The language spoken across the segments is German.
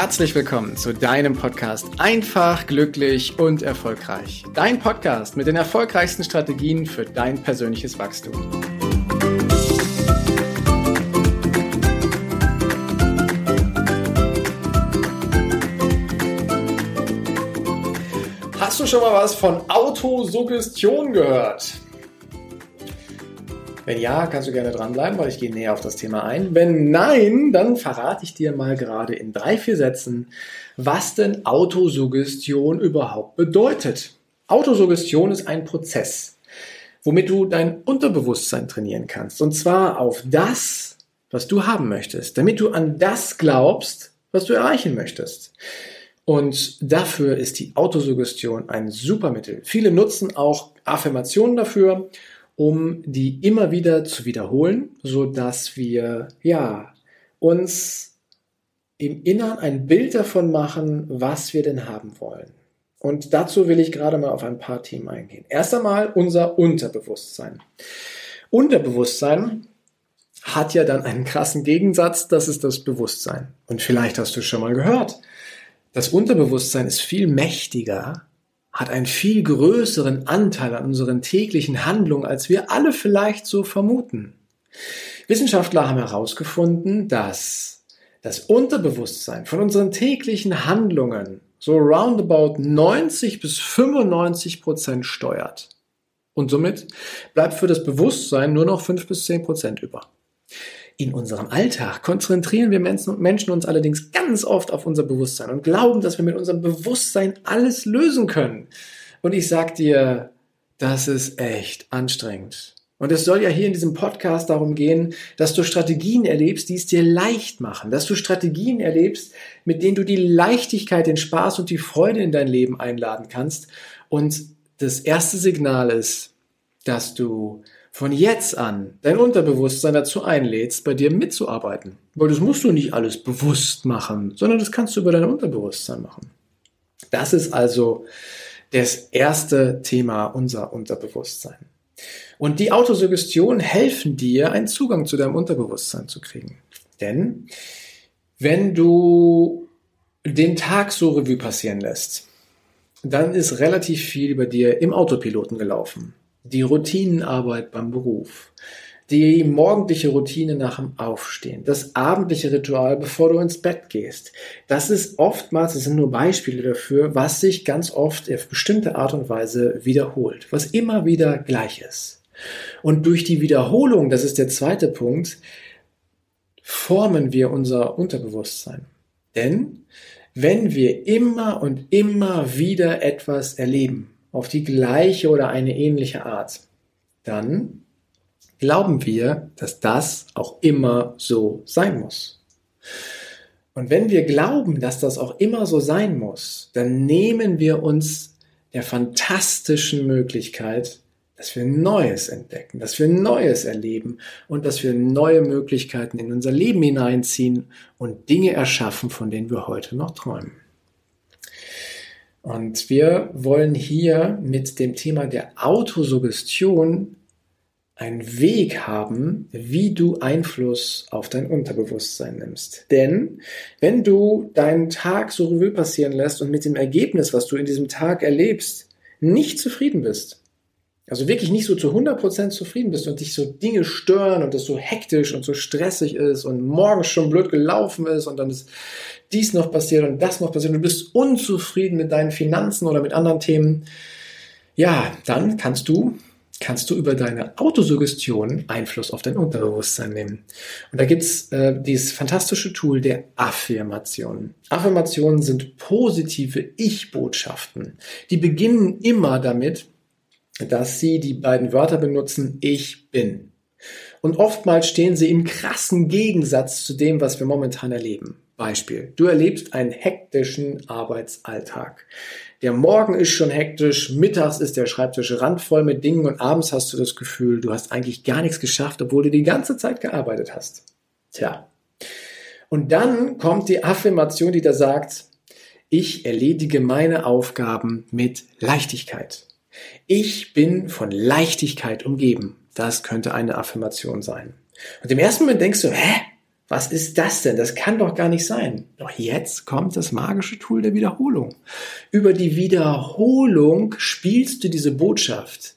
herzlich willkommen zu deinem Podcast Einfach, glücklich und erfolgreich. Dein Podcast mit den erfolgreichsten Strategien für dein persönliches Wachstum. Hast du schon mal was von Autosuggestion gehört? Wenn ja, kannst du gerne dranbleiben, weil ich gehe näher auf das Thema ein. Wenn nein, dann verrate ich dir mal gerade in drei, vier Sätzen, was denn Autosuggestion überhaupt bedeutet. Autosuggestion ist ein Prozess, womit du dein Unterbewusstsein trainieren kannst. Und zwar auf das, was du haben möchtest, damit du an das glaubst, was du erreichen möchtest. Und dafür ist die Autosuggestion ein super Mittel. Viele nutzen auch Affirmationen dafür um die immer wieder zu wiederholen, so dass wir, ja, uns im Innern ein Bild davon machen, was wir denn haben wollen. Und dazu will ich gerade mal auf ein paar Themen eingehen. Erst einmal unser Unterbewusstsein. Unterbewusstsein hat ja dann einen krassen Gegensatz, das ist das Bewusstsein. Und vielleicht hast du schon mal gehört, das Unterbewusstsein ist viel mächtiger hat einen viel größeren Anteil an unseren täglichen Handlungen, als wir alle vielleicht so vermuten. Wissenschaftler haben herausgefunden, dass das Unterbewusstsein von unseren täglichen Handlungen so roundabout 90 bis 95 Prozent steuert. Und somit bleibt für das Bewusstsein nur noch 5 bis 10 Prozent über. In unserem Alltag konzentrieren wir Menschen uns allerdings ganz oft auf unser Bewusstsein und glauben, dass wir mit unserem Bewusstsein alles lösen können. Und ich sag dir, das ist echt anstrengend. Und es soll ja hier in diesem Podcast darum gehen, dass du Strategien erlebst, die es dir leicht machen, dass du Strategien erlebst, mit denen du die Leichtigkeit, den Spaß und die Freude in dein Leben einladen kannst. Und das erste Signal ist, dass du von jetzt an dein Unterbewusstsein dazu einlädst, bei dir mitzuarbeiten. Weil das musst du nicht alles bewusst machen, sondern das kannst du über dein Unterbewusstsein machen. Das ist also das erste Thema unser Unterbewusstsein. Und die Autosuggestion helfen dir, einen Zugang zu deinem Unterbewusstsein zu kriegen. Denn wenn du den Tag so Revue passieren lässt, dann ist relativ viel bei dir im Autopiloten gelaufen die Routinenarbeit beim Beruf, die morgendliche Routine nach dem Aufstehen, das abendliche Ritual, bevor du ins Bett gehst. Das ist oftmals, das sind nur Beispiele dafür, was sich ganz oft auf bestimmte Art und Weise wiederholt, was immer wieder gleich ist. Und durch die Wiederholung, das ist der zweite Punkt, formen wir unser Unterbewusstsein. Denn wenn wir immer und immer wieder etwas erleben, auf die gleiche oder eine ähnliche Art, dann glauben wir, dass das auch immer so sein muss. Und wenn wir glauben, dass das auch immer so sein muss, dann nehmen wir uns der fantastischen Möglichkeit, dass wir Neues entdecken, dass wir Neues erleben und dass wir neue Möglichkeiten in unser Leben hineinziehen und Dinge erschaffen, von denen wir heute noch träumen. Und wir wollen hier mit dem Thema der Autosuggestion einen Weg haben, wie du Einfluss auf dein Unterbewusstsein nimmst. Denn wenn du deinen Tag so Revue passieren lässt und mit dem Ergebnis, was du in diesem Tag erlebst, nicht zufrieden bist, also wirklich nicht so zu 100% zufrieden bist und dich so Dinge stören und das so hektisch und so stressig ist und morgens schon blöd gelaufen ist und dann ist dies noch passiert und das noch passiert und du bist unzufrieden mit deinen Finanzen oder mit anderen Themen, ja, dann kannst du kannst du über deine Autosuggestion Einfluss auf dein Unterbewusstsein nehmen. Und da gibt's äh, dieses fantastische Tool der Affirmation. Affirmationen sind positive Ich-Botschaften. Die beginnen immer damit, dass sie die beiden Wörter benutzen, ich bin. Und oftmals stehen sie im krassen Gegensatz zu dem, was wir momentan erleben. Beispiel. Du erlebst einen hektischen Arbeitsalltag. Der Morgen ist schon hektisch, mittags ist der Schreibtisch randvoll mit Dingen und abends hast du das Gefühl, du hast eigentlich gar nichts geschafft, obwohl du die ganze Zeit gearbeitet hast. Tja. Und dann kommt die Affirmation, die da sagt, ich erledige meine Aufgaben mit Leichtigkeit. Ich bin von Leichtigkeit umgeben. Das könnte eine Affirmation sein. Und im ersten Moment denkst du, hä? Was ist das denn? Das kann doch gar nicht sein. Doch jetzt kommt das magische Tool der Wiederholung. Über die Wiederholung spielst du diese Botschaft.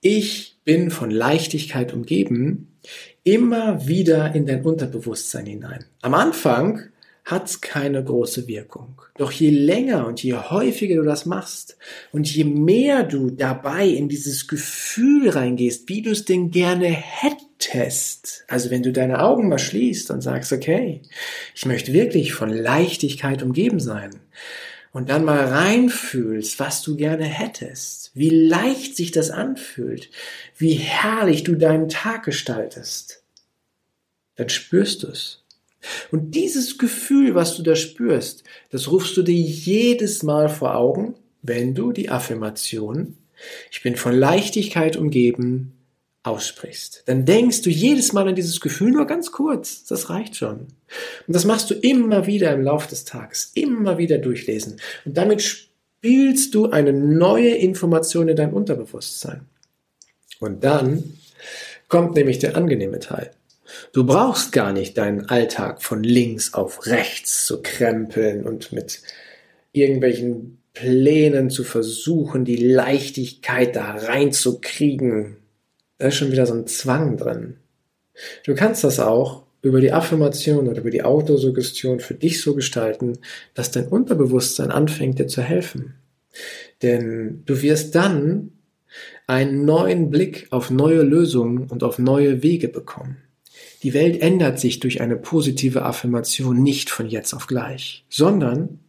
Ich bin von Leichtigkeit umgeben, immer wieder in dein Unterbewusstsein hinein. Am Anfang hat keine große Wirkung. Doch je länger und je häufiger du das machst und je mehr du dabei in dieses Gefühl reingehst, wie du es denn gerne hättest, also wenn du deine Augen mal schließt und sagst, okay, ich möchte wirklich von Leichtigkeit umgeben sein und dann mal reinfühlst, was du gerne hättest, wie leicht sich das anfühlt, wie herrlich du deinen Tag gestaltest, dann spürst du es. Und dieses Gefühl, was du da spürst, das rufst du dir jedes Mal vor Augen, wenn du die Affirmation, ich bin von Leichtigkeit umgeben, aussprichst. Dann denkst du jedes Mal an dieses Gefühl nur ganz kurz. Das reicht schon. Und das machst du immer wieder im Laufe des Tages, immer wieder durchlesen. Und damit spielst du eine neue Information in dein Unterbewusstsein. Und dann kommt nämlich der angenehme Teil. Du brauchst gar nicht deinen Alltag von links auf rechts zu krempeln und mit irgendwelchen Plänen zu versuchen, die Leichtigkeit da reinzukriegen. Da ist schon wieder so ein Zwang drin. Du kannst das auch über die Affirmation oder über die Autosuggestion für dich so gestalten, dass dein Unterbewusstsein anfängt dir zu helfen. Denn du wirst dann einen neuen Blick auf neue Lösungen und auf neue Wege bekommen. Die Welt ändert sich durch eine positive Affirmation nicht von jetzt auf gleich, sondern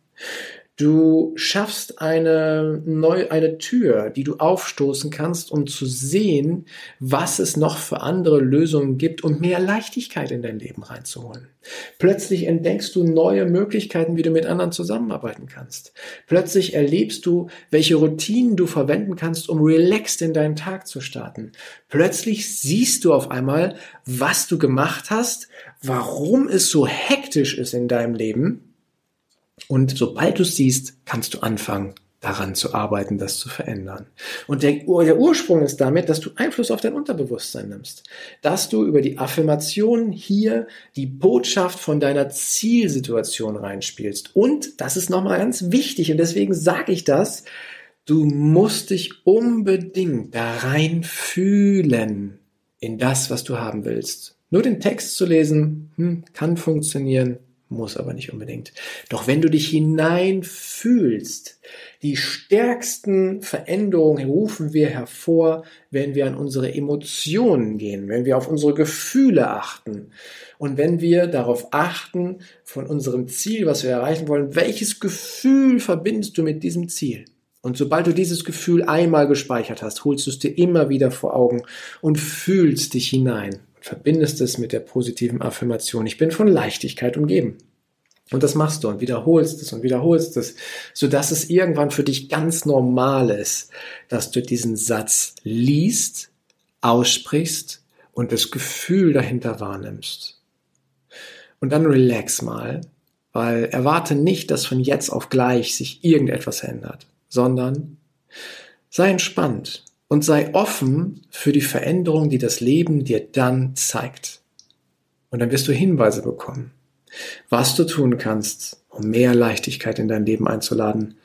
Du schaffst eine neue, eine Tür, die du aufstoßen kannst, um zu sehen, was es noch für andere Lösungen gibt, um mehr Leichtigkeit in dein Leben reinzuholen. Plötzlich entdeckst du neue Möglichkeiten, wie du mit anderen zusammenarbeiten kannst. Plötzlich erlebst du, welche Routinen du verwenden kannst, um relaxed in deinen Tag zu starten. Plötzlich siehst du auf einmal, was du gemacht hast, warum es so hektisch ist in deinem Leben und sobald du siehst, kannst du anfangen, daran zu arbeiten, das zu verändern. Und der, der, Ursprung ist damit, dass du Einfluss auf dein Unterbewusstsein nimmst. Dass du über die Affirmation hier die Botschaft von deiner Zielsituation reinspielst. Und das ist nochmal ganz wichtig und deswegen sage ich das, du musst dich unbedingt da rein fühlen in das, was du haben willst. Nur den Text zu lesen, hm, kann funktionieren, muss aber nicht unbedingt. Doch wenn du dich hineinfühlst, die stärksten Veränderungen rufen wir hervor, wenn wir an unsere Emotionen gehen, wenn wir auf unsere Gefühle achten und wenn wir darauf achten, von unserem Ziel, was wir erreichen wollen, welches Gefühl verbindest du mit diesem Ziel? Und sobald du dieses Gefühl einmal gespeichert hast, holst du es dir immer wieder vor Augen und fühlst dich hinein verbindest es mit der positiven Affirmation. Ich bin von Leichtigkeit umgeben. Und das machst du und wiederholst es und wiederholst es, sodass es irgendwann für dich ganz normal ist, dass du diesen Satz liest, aussprichst und das Gefühl dahinter wahrnimmst. Und dann relax mal, weil erwarte nicht, dass von jetzt auf gleich sich irgendetwas ändert, sondern sei entspannt und sei offen für die Veränderung, die das Leben dir dann zeigt. Und dann wirst du Hinweise bekommen, was du tun kannst, um mehr Leichtigkeit in dein Leben einzuladen.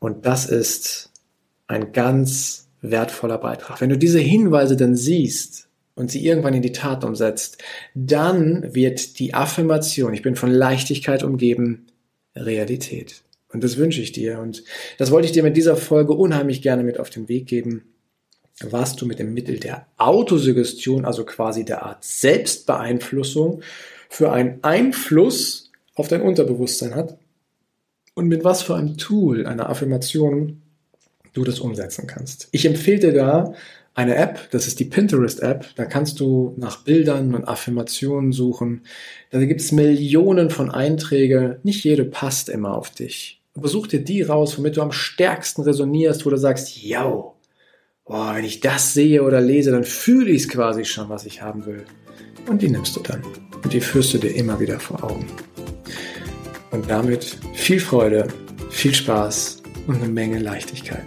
Und das ist ein ganz wertvoller Beitrag. Wenn du diese Hinweise dann siehst und sie irgendwann in die Tat umsetzt, dann wird die Affirmation, ich bin von Leichtigkeit umgeben, Realität. Und das wünsche ich dir. Und das wollte ich dir mit dieser Folge unheimlich gerne mit auf den Weg geben was du mit dem Mittel der Autosuggestion, also quasi der Art Selbstbeeinflussung, für einen Einfluss auf dein Unterbewusstsein hat und mit was für einem Tool, einer Affirmation du das umsetzen kannst. Ich empfehle dir da eine App, das ist die Pinterest-App. Da kannst du nach Bildern und Affirmationen suchen. Da gibt es Millionen von Einträgen. Nicht jede passt immer auf dich. Aber such dir die raus, womit du am stärksten resonierst, wo du sagst, yo, boah, wenn ich das sehe oder lese, dann fühle ich es quasi schon, was ich haben will. Und die nimmst du dann. Und die führst du dir immer wieder vor Augen. Und damit viel Freude, viel Spaß und eine Menge Leichtigkeit.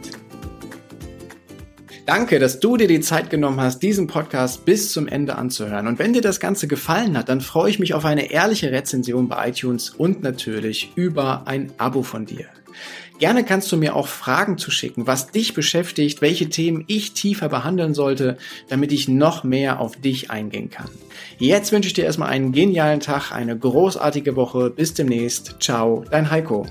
Danke, dass du dir die Zeit genommen hast, diesen Podcast bis zum Ende anzuhören. Und wenn dir das Ganze gefallen hat, dann freue ich mich auf eine ehrliche Rezension bei iTunes und natürlich über ein Abo von dir. Gerne kannst du mir auch Fragen zuschicken, was dich beschäftigt, welche Themen ich tiefer behandeln sollte, damit ich noch mehr auf dich eingehen kann. Jetzt wünsche ich dir erstmal einen genialen Tag, eine großartige Woche. Bis demnächst. Ciao, dein Heiko.